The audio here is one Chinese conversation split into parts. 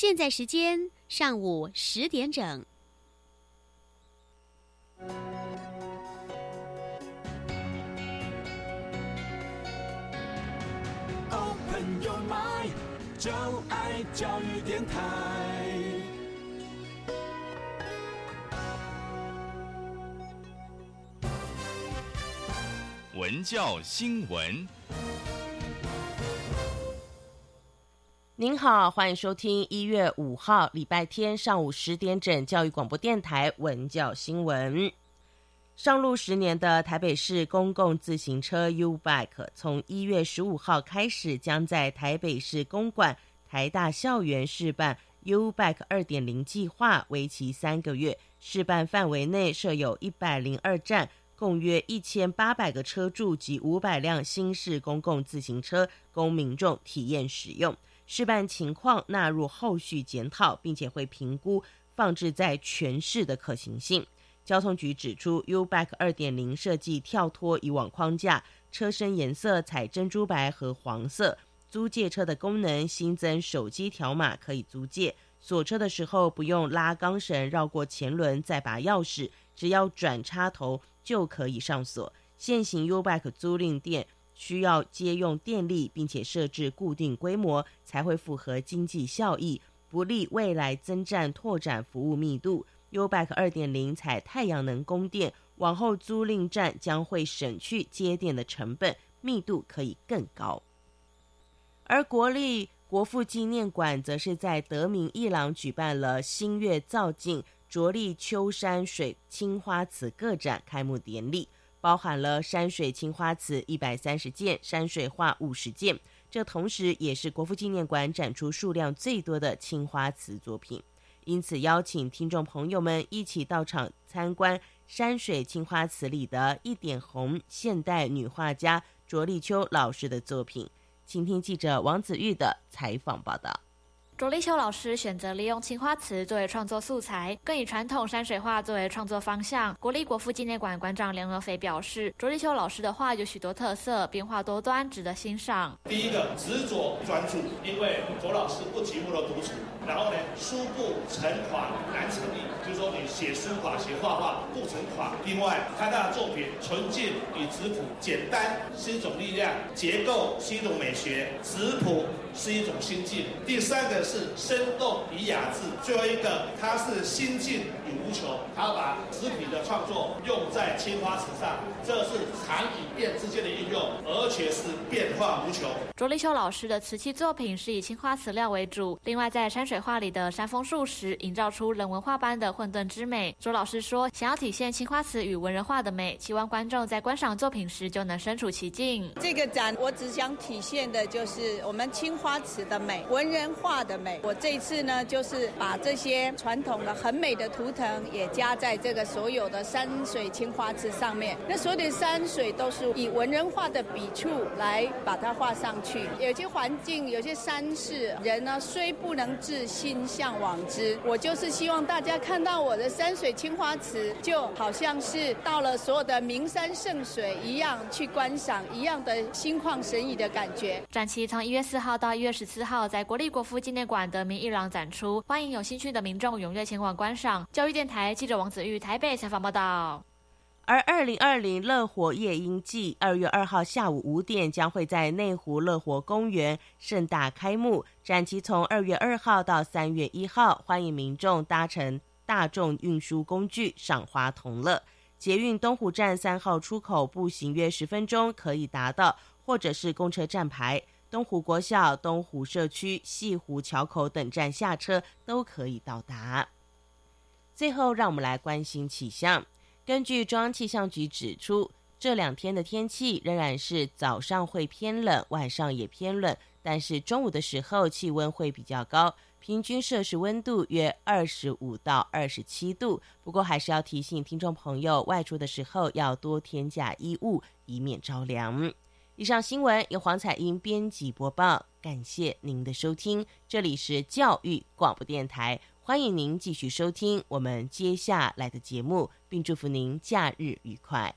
现在时间上午十点整。Open your mind，就爱教育电台。文教新闻，您好，欢迎收听一月五号礼拜天上午十点整教育广播电台文教新闻。上路十年的台北市公共自行车 U Bike，从一月十五号开始，将在台北市公馆台大校园试办 U Bike 二点零计划，为期三个月。试办范围内设有一百零二站。共约一千八百个车柱及五百辆新式公共自行车供民众体验使用。事办情况纳入后续检讨，并且会评估放置在全市的可行性。交通局指出，U-Back 二点零设计跳脱以往框架，车身颜色采珍珠白和黄色。租借车的功能新增手机条码可以租借。锁车的时候不用拉钢绳绕过前轮再拔钥匙，只要转插头。就可以上锁。现行 Uback 租赁店需要接用电力，并且设置固定规模，才会符合经济效益，不利未来增站拓展服务密度。U-Bike 二点零采太阳能供电，往后租赁站将会省去接电的成本，密度可以更高。而国立国父纪念馆则是在德明一廊举办了新月造境。着力秋山水青花瓷个展开幕典礼，包含了山水青花瓷一百三十件，山水画五十件。这同时也是国父纪念馆展出数量最多的青花瓷作品。因此，邀请听众朋友们一起到场参观山水青花瓷里的一点红现代女画家卓立秋老师的作品。请听记者王子玉的采访报道。卓立秋老师选择利用青花瓷作为创作素材，更以传统山水画作为创作方向。国立国父纪念馆馆长梁和飞表示，卓立秋老师的画有许多特色，变化多端，值得欣赏。第一个执着专注，因为卓老师不寂寞的独处。然后呢，书不成款难成艺，就是说你写书法、写画画不成款。另外，他的作品纯净与质朴，简单是一种力量，结构是一种美学，质朴。是一种心境。第三个是生动与雅致。最后一个，它是心境与无穷。他把纸笔的创作用在青花瓷上，这是长与变之间的运用，而且是变化无穷。卓立秋老师的瓷器作品是以青花瓷料为主，另外在山水画里的山峰树石，营造出人文画般的混沌之美。卓老师说，想要体现青花瓷与文人画的美，希望观众在观赏作品时就能身处其境。这个展，我只想体现的就是我们青。花瓷的美，文人画的美。我这次呢，就是把这些传统的很美的图腾也加在这个所有的山水青花瓷上面。那所有的山水都是以文人画的笔触来把它画上去。有些环境，有些山势，人呢虽不能至，心向往之。我就是希望大家看到我的山水青花瓷，就好像是到了所有的名山圣水一样去观赏，一样的心旷神怡的感觉。展期从一月四号到。一月十四号在国立国父纪念馆的名一廊展出，欢迎有兴趣的民众踊跃前往观赏。教育电台记者王子玉台北采访报道。而二零二零乐活夜莺季二月二号下午五点将会在内湖乐活公园盛大开幕，展期从二月二号到三月一号，欢迎民众搭乘大众运输工具赏花同乐。捷运东湖站三号出口步行约十分钟可以达到，或者是公车站牌。东湖国小、东湖社区、西湖桥口等站下车都可以到达。最后，让我们来关心气象。根据中央气象局指出，这两天的天气仍然是早上会偏冷，晚上也偏冷，但是中午的时候气温会比较高，平均摄氏温度约二十五到二十七度。不过，还是要提醒听众朋友，外出的时候要多添加衣物，以免着凉。以上新闻由黄彩英编辑播报，感谢您的收听。这里是教育广播电台，欢迎您继续收听我们接下来的节目，并祝福您假日愉快。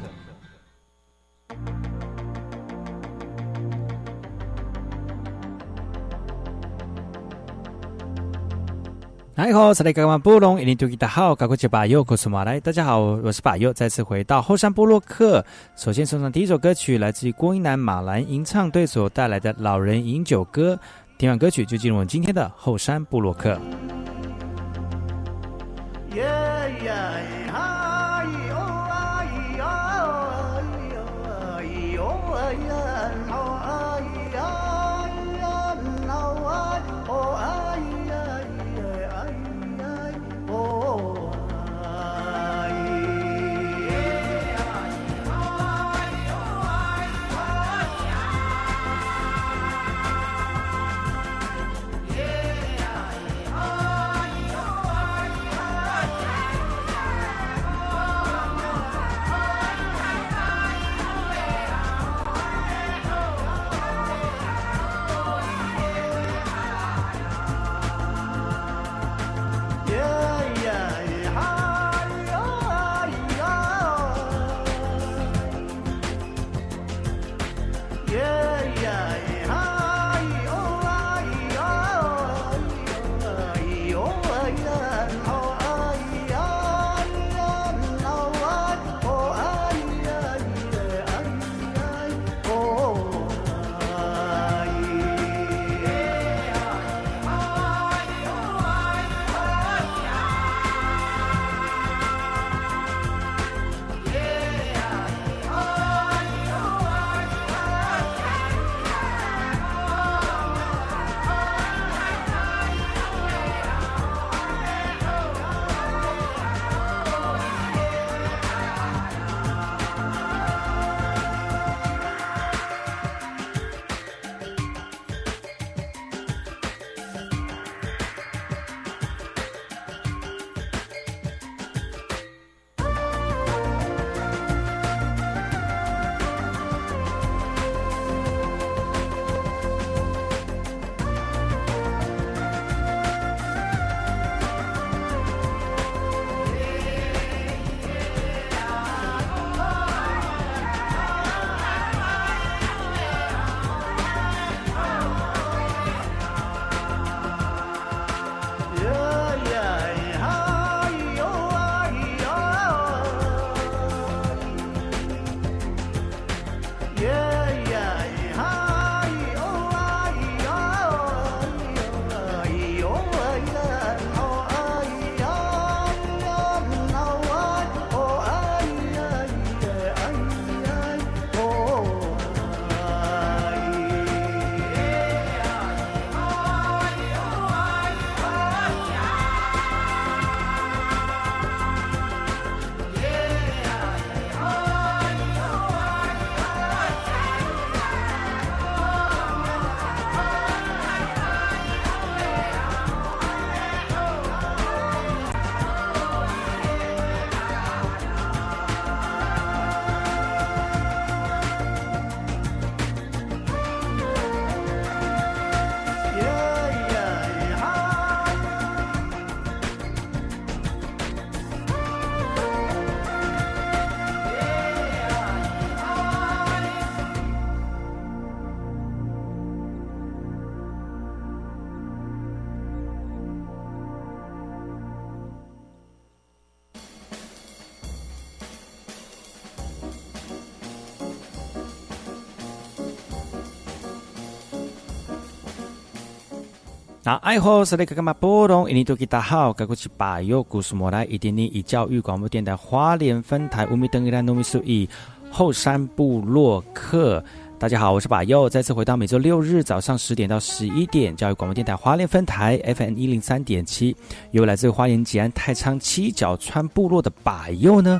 你好，是来干嘛？布隆，一年一度的好，赶快去把右，告诉马来。大家好，我是把右，再次回到后山部落克。首先送上第一首歌曲，来自于郭英男马兰吟唱队所带来的《老人饮酒歌》。听完歌曲，就进入我们今天的后山部落克。那爱好是那个干嘛波动，印尼多吉大好，该过去把右故事莫来，一点点以教育广播电台花莲分台乌米登伊兰糯米苏以后山部落客。大家好，我是把右，再次回到每周六日早上十点到十一点，教育广播电台花莲分台 FM 一零三点七，由来自花莲吉安太仓七角川部落的把右呢。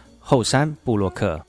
后山布洛克。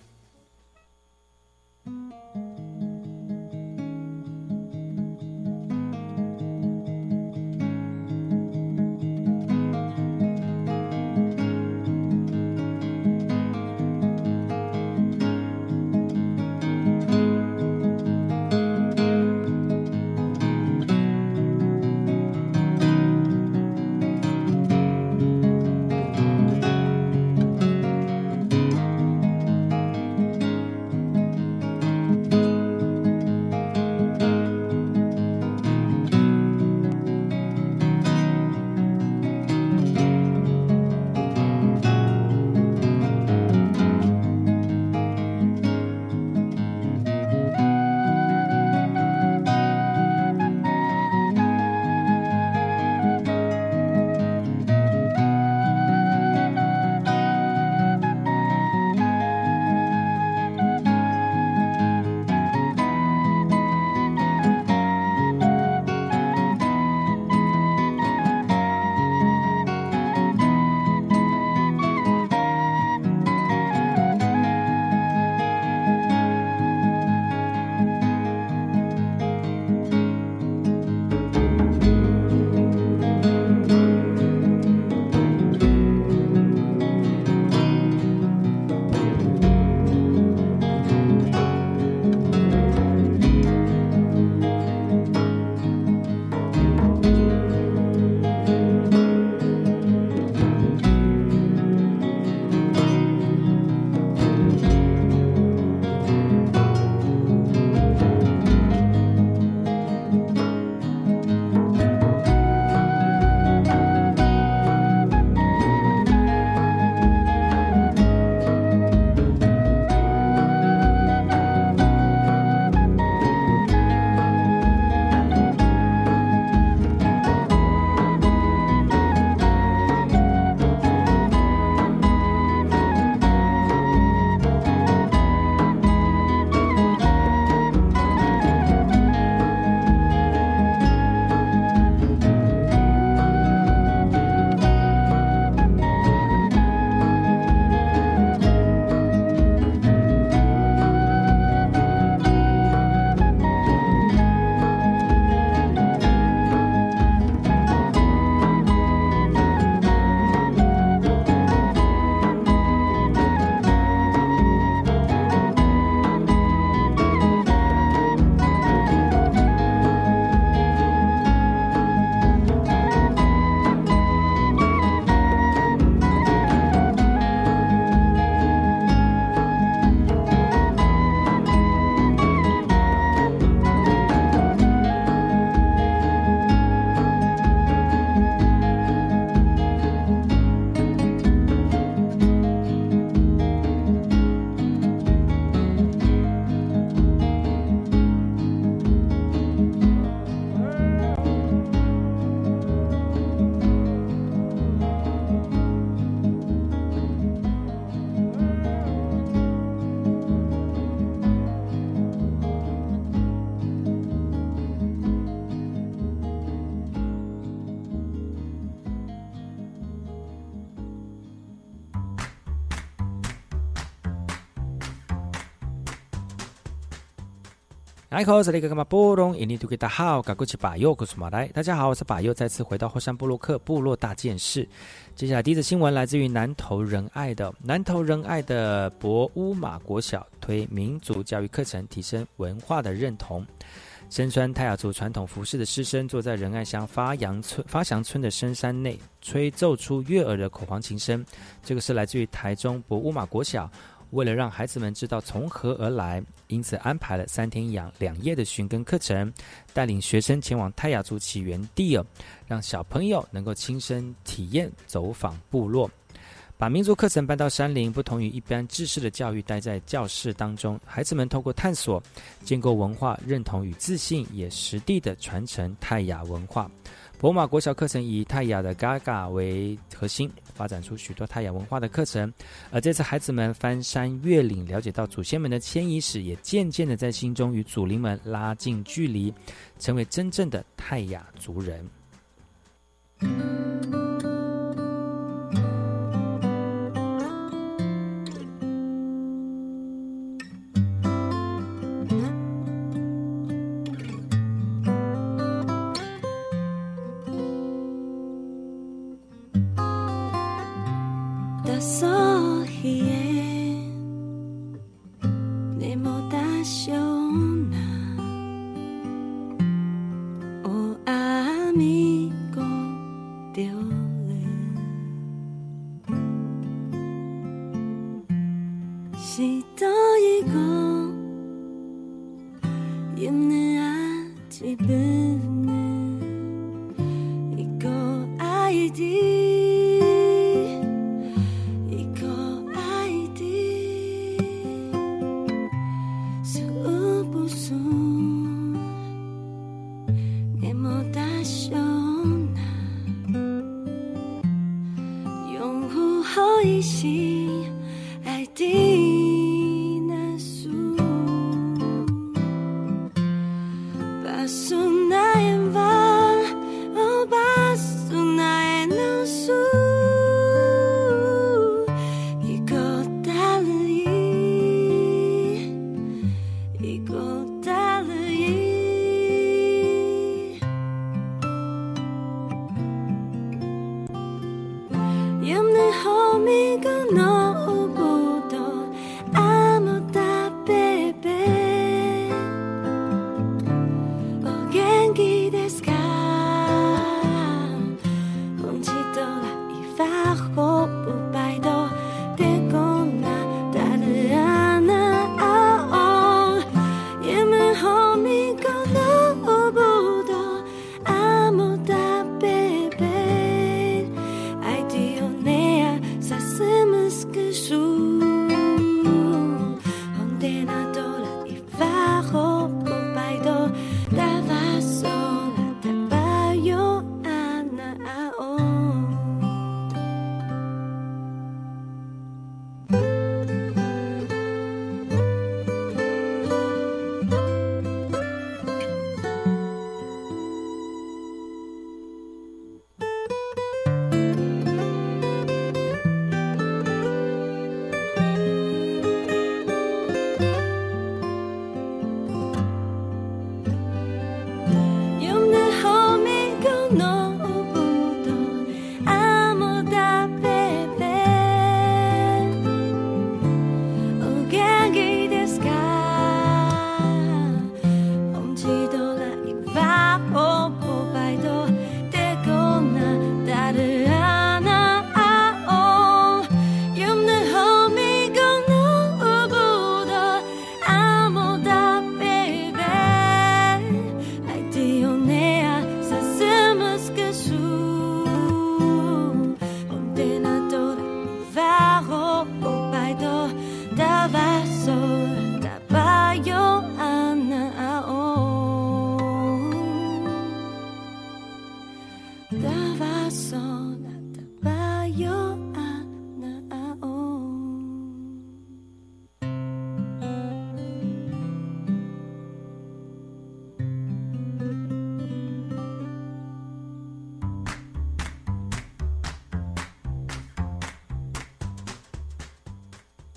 大家好，我是巴佑，再次回到后山部落克部落大件事。接下来第一则新闻来自于南投仁爱的南投仁爱的博乌马国小推民族教育课程，提升文化的认同。身穿泰雅族传统服饰的师生坐在仁爱乡发阳村发祥村的深山内，吹奏出悦耳的口簧琴声。这个是来自于台中博乌马国小。为了让孩子们知道从何而来，因此安排了三天一两两夜的寻根课程，带领学生前往泰雅族起源地哦，让小朋友能够亲身体验走访部落，把民族课程搬到山林。不同于一般知识的教育，待在教室当中，孩子们透过探索，建构文化认同与自信，也实地的传承泰雅文化。博马国小课程以泰雅的嘎嘎为核心，发展出许多泰雅文化的课程。而这次孩子们翻山越岭，了解到祖先们的迁移史，也渐渐的在心中与祖灵们拉近距离，成为真正的泰雅族人。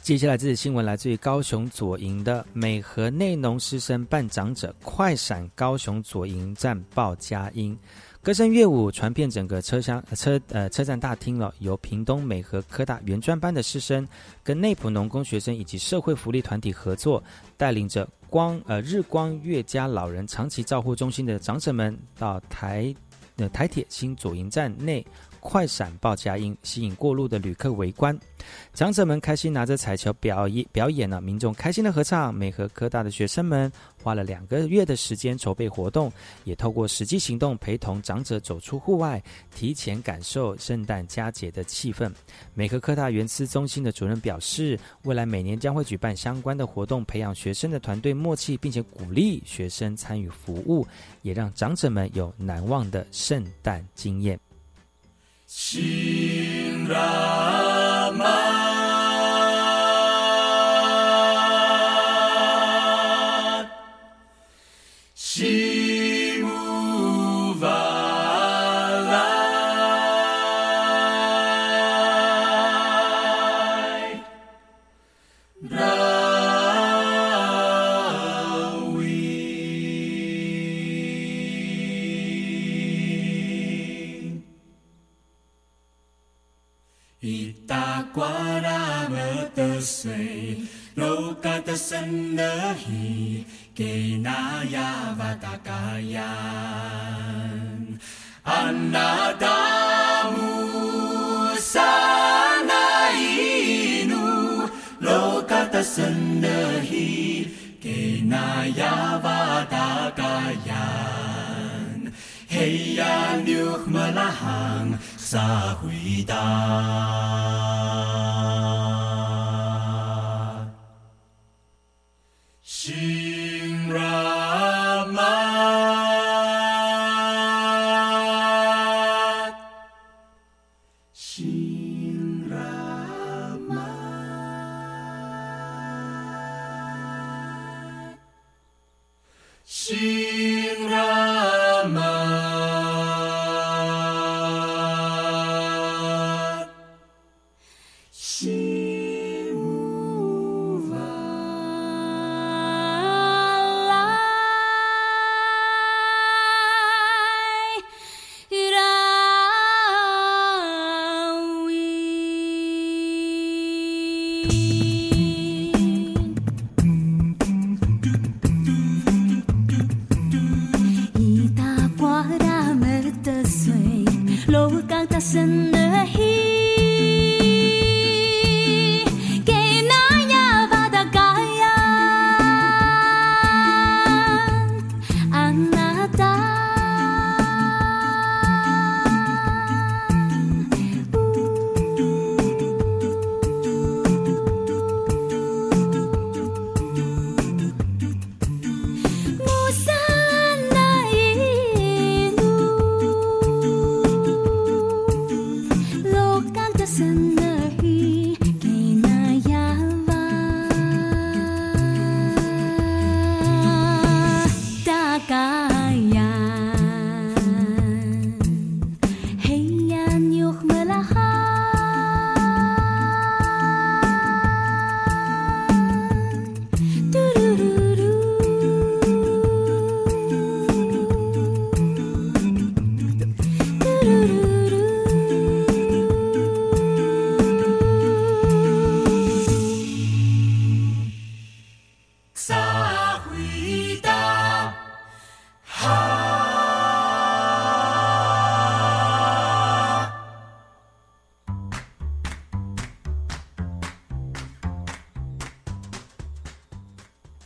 接下来这则新闻来自于高雄左营的美和内农师生办长者快闪高雄左营站报佳音，歌声乐舞传遍整个车厢车呃车站大厅了。由屏东美和科大原专班的师生跟内埔农工学生以及社会福利团体合作，带领着。光呃日光月家老人长期照护中心的长者们到台呃台铁新左营站内。快闪报佳音，吸引过路的旅客围观。长者们开心拿着彩球表演表演呢，民众开心的合唱。美和科大的学生们花了两个月的时间筹备活动，也透过实际行动陪同长者走出户外，提前感受圣诞佳节的气氛。美和科大原思中心的主任表示，未来每年将会举办相关的活动，培养学生的团队默契，并且鼓励学生参与服务，也让长者们有难忘的圣诞经验。心拉玛，Tatasanahi Kenaya Vatakayan Anadamu Sanainu Lokatasanahi Kenaya Vatakayan Heya Nyuk Malahang Sahuidan 心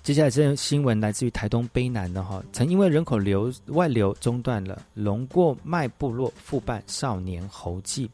接下来这新闻来自于台东卑南的哈，曾因为人口流外流中断了龙过麦部落复办少年猴祭，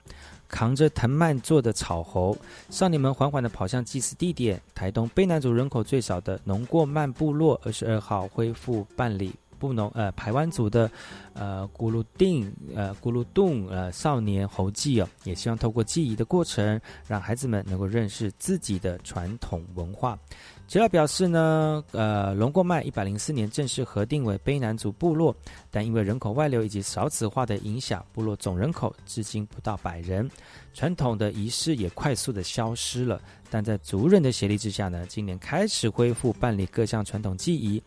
扛着藤蔓做的草猴，少年们缓缓地跑向祭祀地点。台东卑南族人口最少的龙过曼部落二十二号恢复办理布农呃排湾族的呃咕噜定呃咕噜洞呃少年猴祭哦，也希望透过记忆的过程，让孩子们能够认识自己的传统文化。资料表示呢，呃，龙过脉一百零四年正式核定为卑南族部落，但因为人口外流以及少子化的影响，部落总人口至今不到百人，传统的仪式也快速的消失了。但在族人的协力之下呢，今年开始恢复办理各项传统祭仪，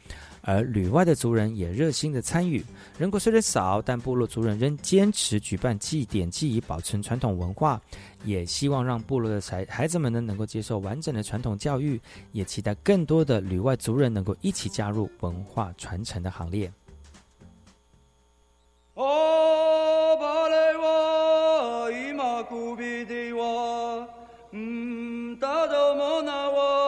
而旅外的族人也热心的参与。人口虽然少，但部落族人仍坚持举办祭典祭仪，保存传统文化，也希望让部落的孩孩子们呢能够接受完整的传统教育，也期待。更多的旅外族人能够一起加入文化传承的行列。哦，巴雷哇，伊玛古比的哇，嗯，达多莫那哇，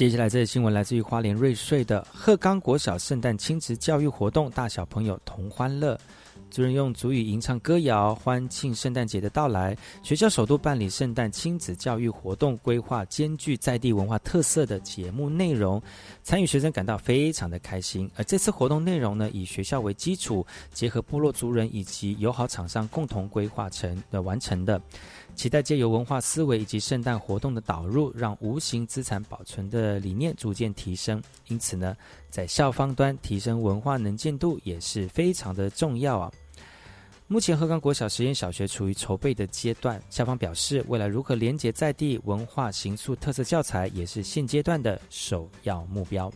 接下来这则新闻来自于花莲瑞穗的鹤冈国小圣诞亲子教育活动，大小朋友同欢乐。族人用族语吟唱歌谣，欢庆圣诞节的到来。学校首度办理圣诞亲子教育活动，规划兼具在地文化特色的节目内容，参与学生感到非常的开心。而这次活动内容呢，以学校为基础，结合部落族人以及友好厂商共同规划成的完成的。期待借由文化思维以及圣诞活动的导入，让无形资产保存的理念逐渐提升。因此呢，在校方端提升文化能见度也是非常的重要啊。目前鹤冈国小实验小学处于筹备的阶段，校方表示，未来如何连结在地文化形塑特色教材，也是现阶段的首要目标。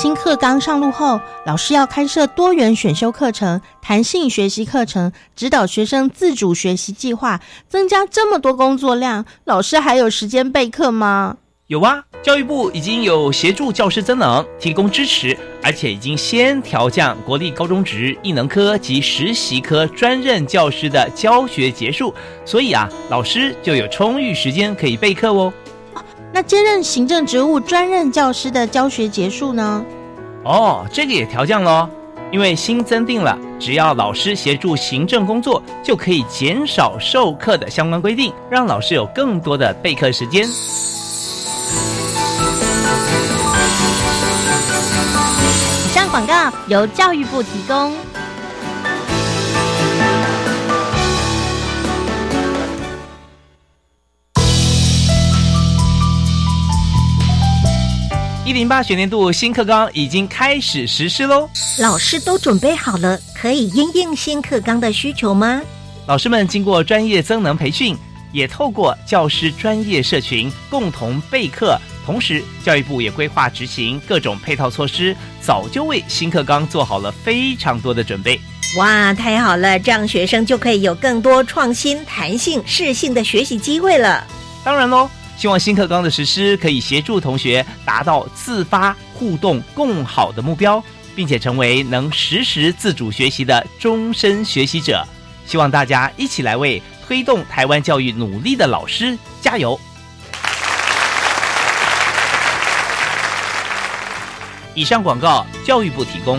新课纲上路后，老师要开设多元选修课程、弹性学习课程，指导学生自主学习计划，增加这么多工作量，老师还有时间备课吗？有啊，教育部已经有协助教师增能，提供支持，而且已经先调降国立高中职艺能科及实习科专任教师的教学结束，所以啊，老师就有充裕时间可以备课哦。那兼任行政职务专任教师的教学结束呢？哦，这个也调降喽，因为新增定了，只要老师协助行政工作，就可以减少授课的相关规定，让老师有更多的备课时间。以上广告由教育部提供。一零八学年度新课纲已经开始实施喽，老师都准备好了，可以应应新课纲的需求吗？老师们经过专业增能培训，也透过教师专业社群共同备课，同时教育部也规划执行各种配套措施，早就为新课纲做好了非常多的准备。哇，太好了，这样学生就可以有更多创新、弹性、适性的学习机会了。当然喽。希望新课纲的实施可以协助同学达到自发互动共好的目标，并且成为能实时自主学习的终身学习者。希望大家一起来为推动台湾教育努力的老师加油。以上广告，教育部提供。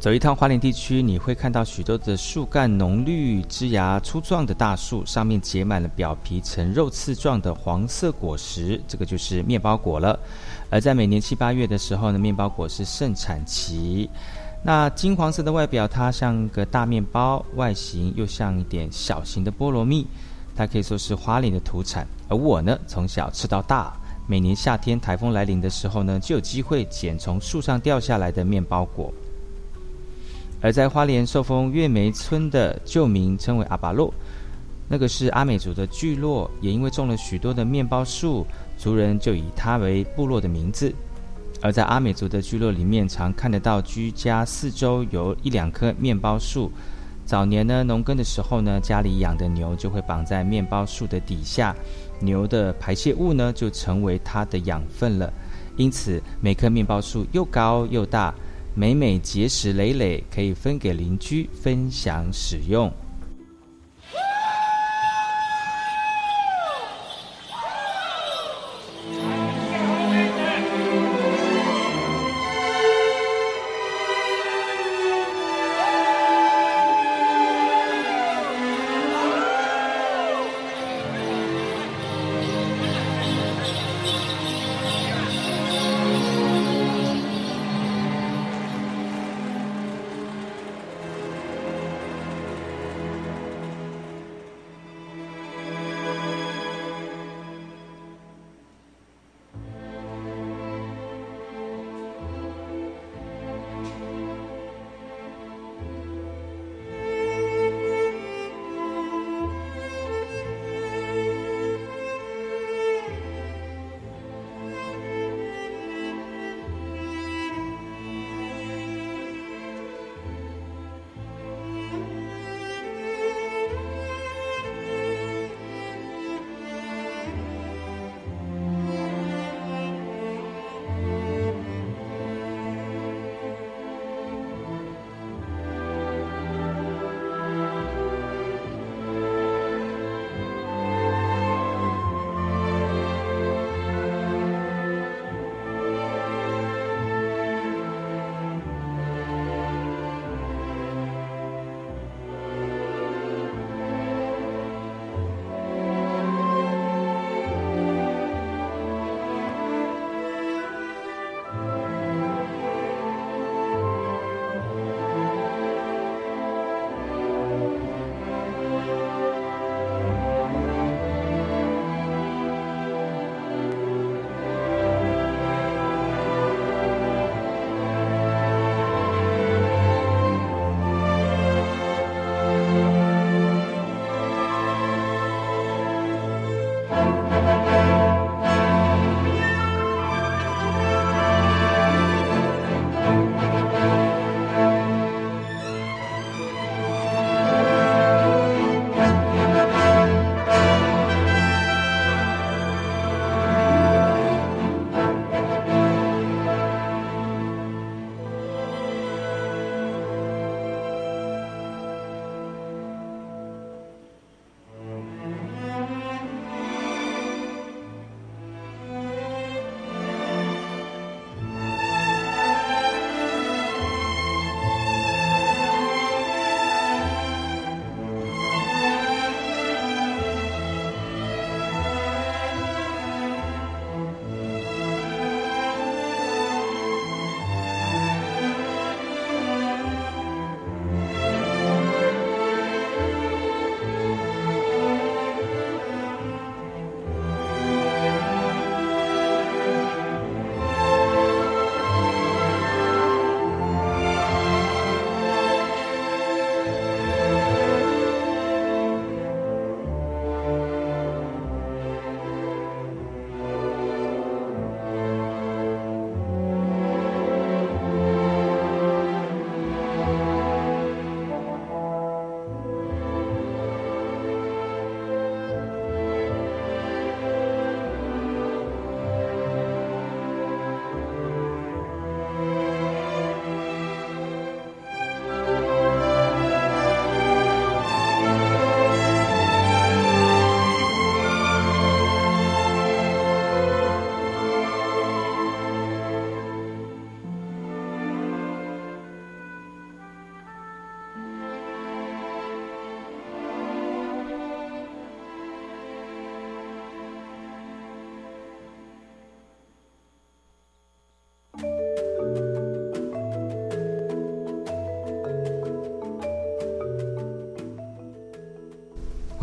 走一趟花莲地区，你会看到许多的树干浓绿、枝芽粗壮的大树，上面结满了表皮呈肉刺状的黄色果实，这个就是面包果了。而在每年七八月的时候呢，面包果是盛产期。那金黄色的外表，它像个大面包，外形又像一点小型的菠萝蜜，它可以说是花莲的土产。而我呢，从小吃到大，每年夏天台风来临的时候呢，就有机会捡从树上掉下来的面包果。而在花莲寿丰月梅村的旧名称为阿巴洛，那个是阿美族的聚落，也因为种了许多的面包树，族人就以它为部落的名字。而在阿美族的聚落里面，常看得到居家四周有一两棵面包树。早年呢，农耕的时候呢，家里养的牛就会绑在面包树的底下，牛的排泄物呢就成为它的养分了。因此，每棵面包树又高又大。每每结实累累，可以分给邻居分享使用。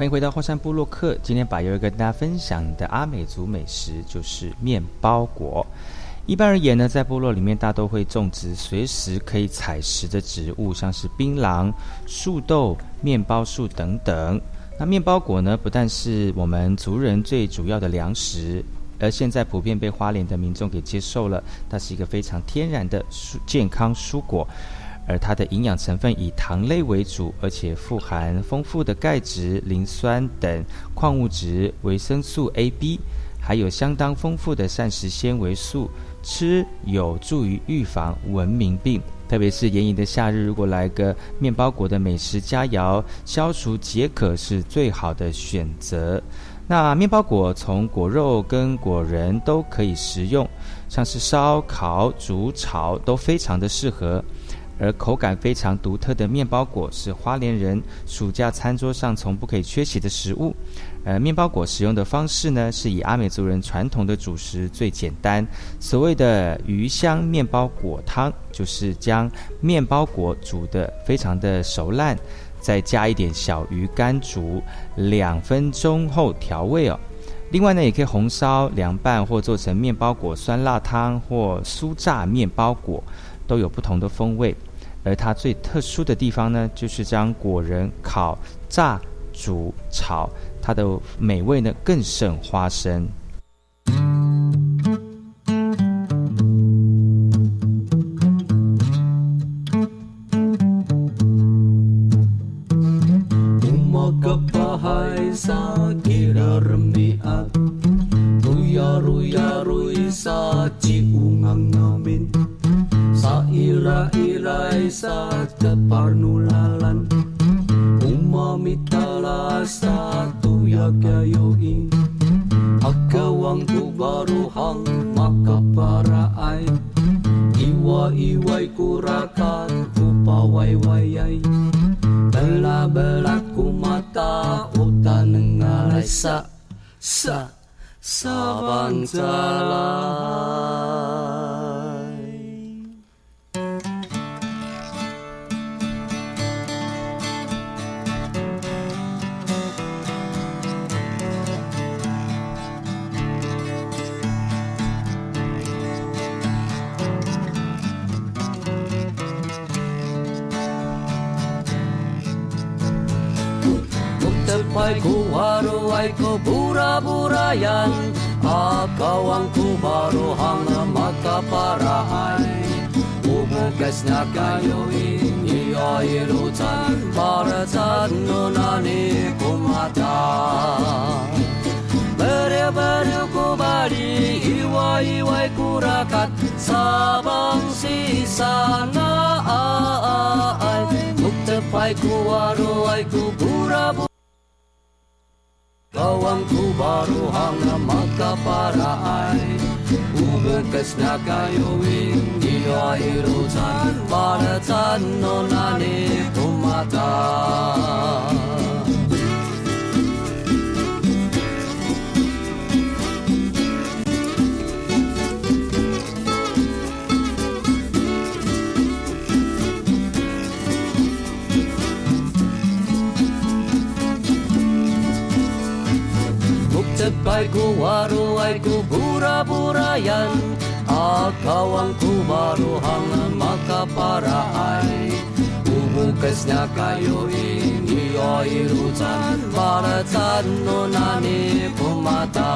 迎回到霍山部落客。今天把有一个跟大家分享的阿美族美食就是面包果。一般而言呢，在部落里面大都会种植随时可以采食的植物，像是槟榔、树豆、面包树等等。那面包果呢，不但是我们族人最主要的粮食，而现在普遍被花莲的民众给接受了。它是一个非常天然的蔬健康蔬果。而它的营养成分以糖类为主，而且富含丰富的钙质、磷酸等矿物质、维生素 A、B，还有相当丰富的膳食纤维素，吃有助于预防文明病。特别是炎炎的夏日，如果来个面包果的美食佳肴，消除解渴是最好的选择。那面包果从果肉跟果仁都可以食用，像是烧烤、煮、炒都非常的适合。而口感非常独特的面包果是花莲人暑假餐桌上从不可以缺席的食物。呃面包果使用的方式呢，是以阿美族人传统的主食最简单，所谓的鱼香面包果汤，就是将面包果煮得非常的熟烂，再加一点小鱼干煮两分钟后调味哦。另外呢，也可以红烧、凉拌或做成面包果酸辣汤或酥炸面包果，都有不同的风味。而它最特殊的地方呢，就是将果仁烤、炸、煮、炒，它的美味呢更胜花生。ውበት ከስናካየዊ Baiku waru aiku bura burayan Akawang kumaru hanga maka para ai Ubukasnya kayu ini oi rucan Para tan nunani pumata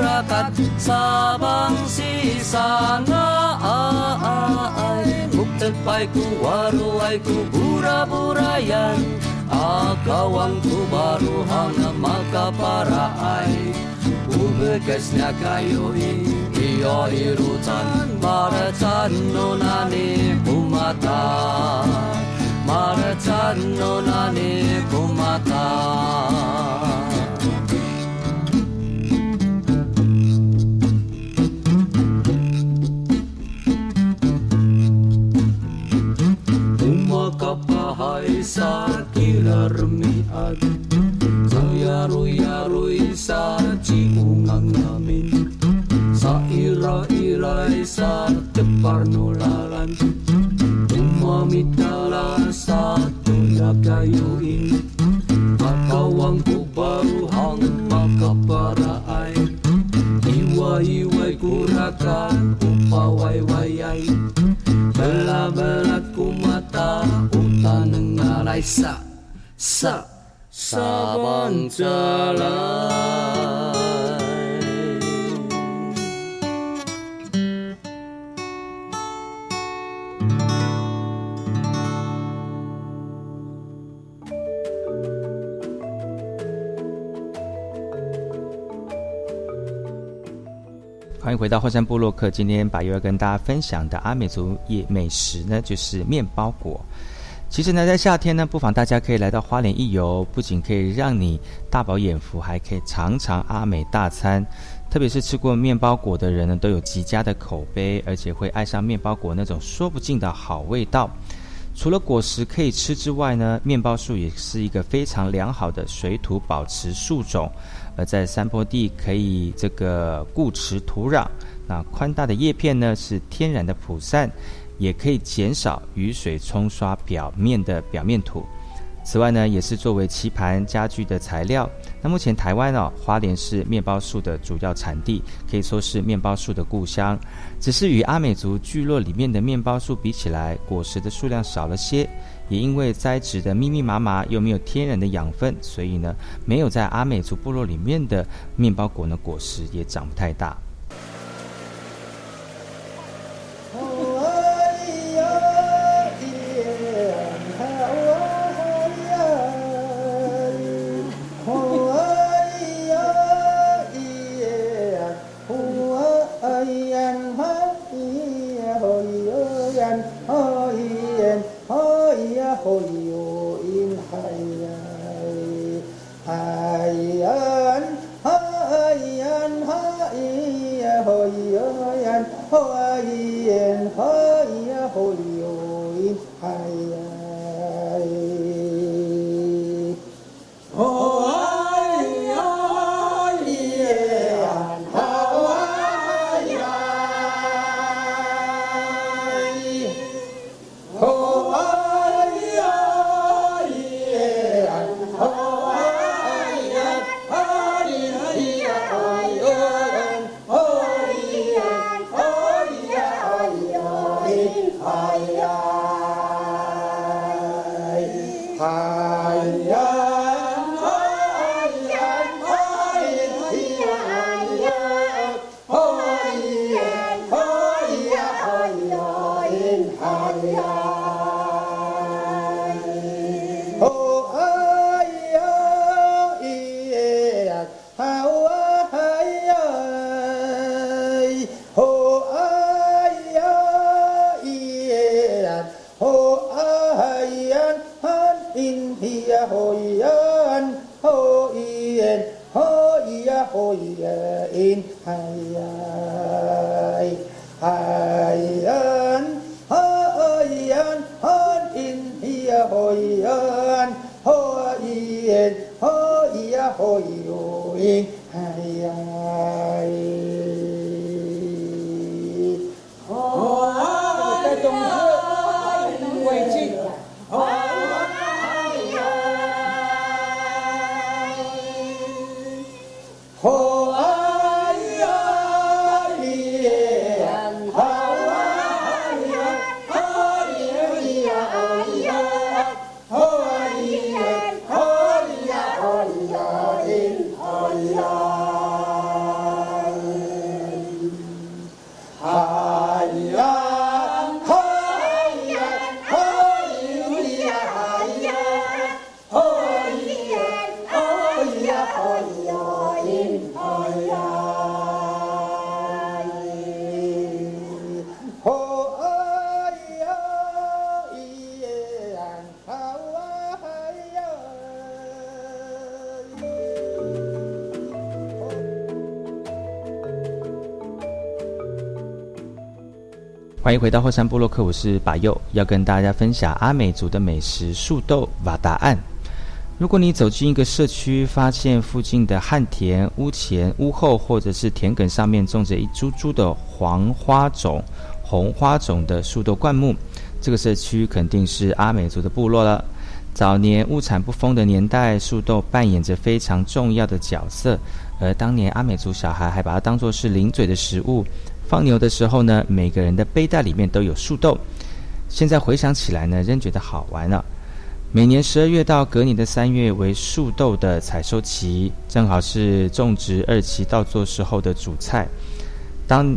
masyarakat sa bangsi sana ay muktekpai ku waruai ku bura-burayan akawang ku baru hana maka para ai. Ubekesnya kayu iyo irutan maratan nonani kumata kumata haisa kilarmi adu Sayaru yaru isa ci ungang namin. Sa ira ira isa tepar nulalan Umami tala satu ya kayu ini Kakawangku baru hang maka para ai Iwa iwa kuratan upawai 欢迎回到后山部落客。今天把又要跟大家分享的阿美族夜美食呢，就是面包果。其实呢，在夏天呢，不妨大家可以来到花莲一游，不仅可以让你大饱眼福，还可以尝尝阿美大餐。特别是吃过面包果的人呢，都有极佳的口碑，而且会爱上面包果那种说不尽的好味道。除了果实可以吃之外呢，面包树也是一个非常良好的水土保持树种。而在山坡地可以这个固持土壤，那宽大的叶片呢是天然的普散，也可以减少雨水冲刷表面的表面土。此外呢，也是作为棋盘家具的材料。那目前台湾哦，花莲是面包树的主要产地，可以说是面包树的故乡。只是与阿美族聚落里面的面包树比起来，果实的数量少了些。也因为栽植的密密麻麻，又没有天然的养分，所以呢，没有在阿美族部落里面的面包果呢，果实也长不太大。欢迎回到后山部落客，我是把佑，要跟大家分享阿美族的美食树豆瓦达案。如果你走进一个社区，发现附近的旱田、屋前、屋后或者是田埂上面种着一株株的黄花种、红花种的树豆灌木，这个社区肯定是阿美族的部落了。早年物产不丰的年代，树豆扮演着非常重要的角色，而当年阿美族小孩还把它当作是零嘴的食物。放牛的时候呢，每个人的背带里面都有树豆。现在回想起来呢，仍觉得好玩了。每年十二月到隔年的三月为树豆的采收期，正好是种植二期稻作时候的主菜。当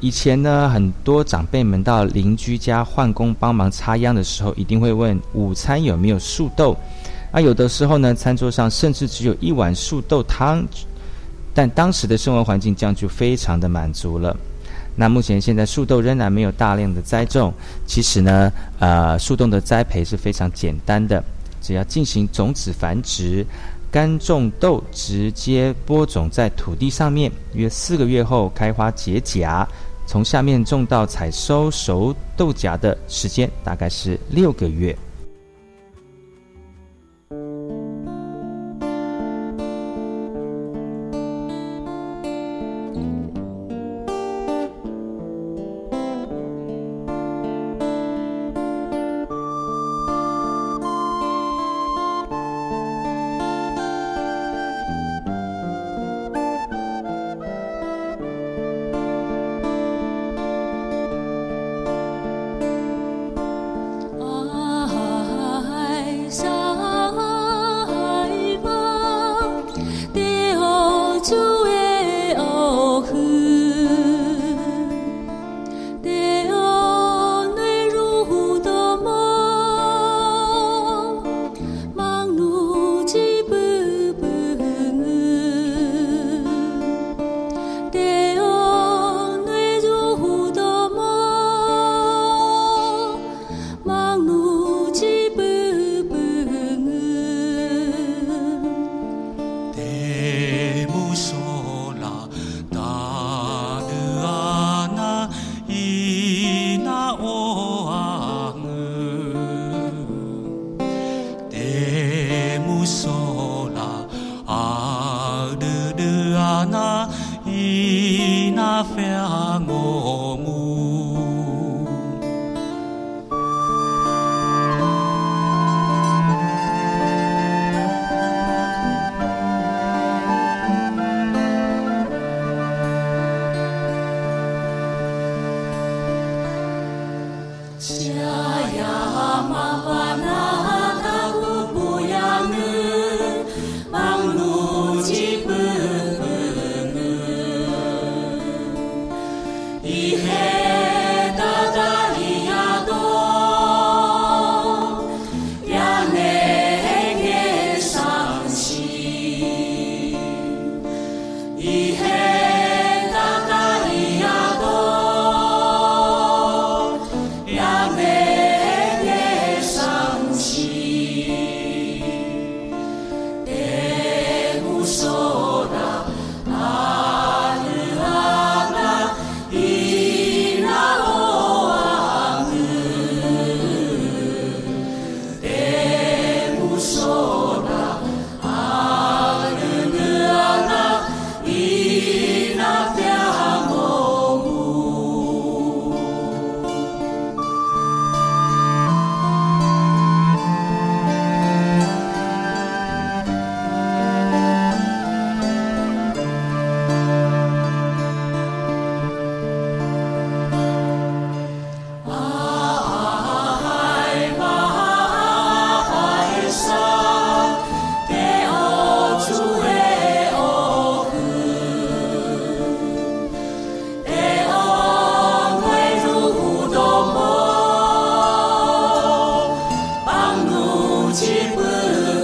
以前呢，很多长辈们到邻居家换工帮忙插秧的时候，一定会问午餐有没有树豆。啊，有的时候呢，餐桌上甚至只有一碗树豆汤。但当时的生活环境这样就非常的满足了。那目前现在树豆仍然没有大量的栽种，其实呢，呃，树豆的栽培是非常简单的，只要进行种子繁殖，干种豆直接播种在土地上面，约四个月后开花结荚，从下面种到采收熟豆荚的时间大概是六个月。fer a mort. multiples.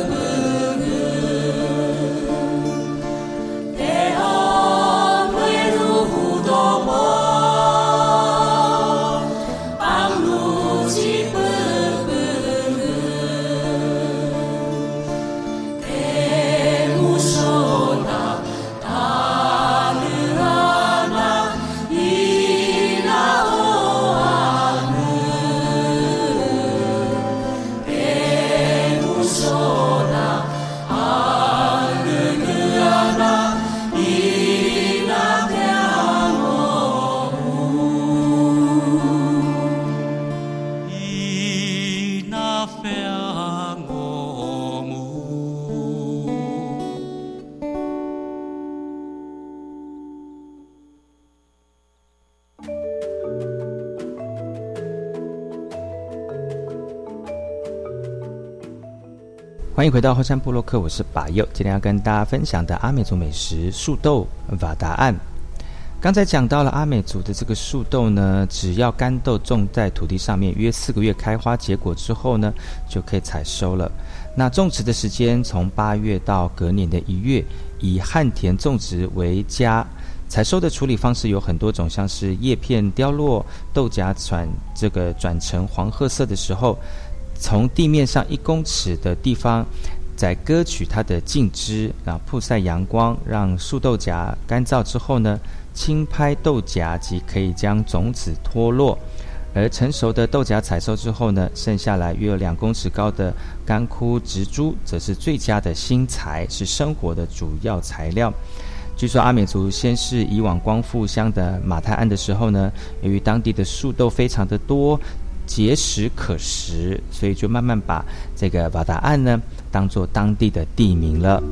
回到后山部落客，我是把佑。今天要跟大家分享的阿美族美食树豆瓦达案。刚才讲到了阿美族的这个树豆呢，只要干豆种在土地上面，约四个月开花结果之后呢，就可以采收了。那种植的时间从八月到隔年的一月，以旱田种植为佳。采收的处理方式有很多种，像是叶片凋落、豆荚转这个转成黄褐色的时候。从地面上一公尺的地方，再割取它的茎枝，啊，曝晒阳光，让树豆荚干燥之后呢，轻拍豆荚即可以将种子脱落。而成熟的豆荚采收之后呢，剩下来约有两公尺高的干枯植株，则是最佳的新材，是生活的主要材料。据说阿美族先是以往光复乡的马太安的时候呢，由于当地的树豆非常的多。节食可食，所以就慢慢把这个瓦达案呢当做当地的地名了。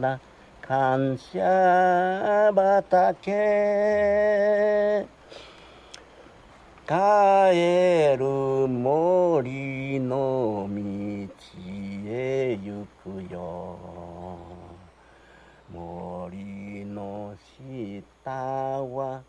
ら感謝畑。帰る森の道へ行くよ。森の下は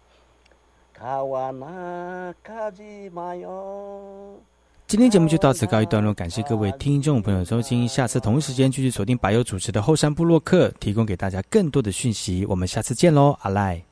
川中島よ。今天节目就到此告一段落，感谢各位听众朋友收听，下次同一时间继续锁定白友主持的后山部落客，提供给大家更多的讯息。我们下次见喽，阿赖。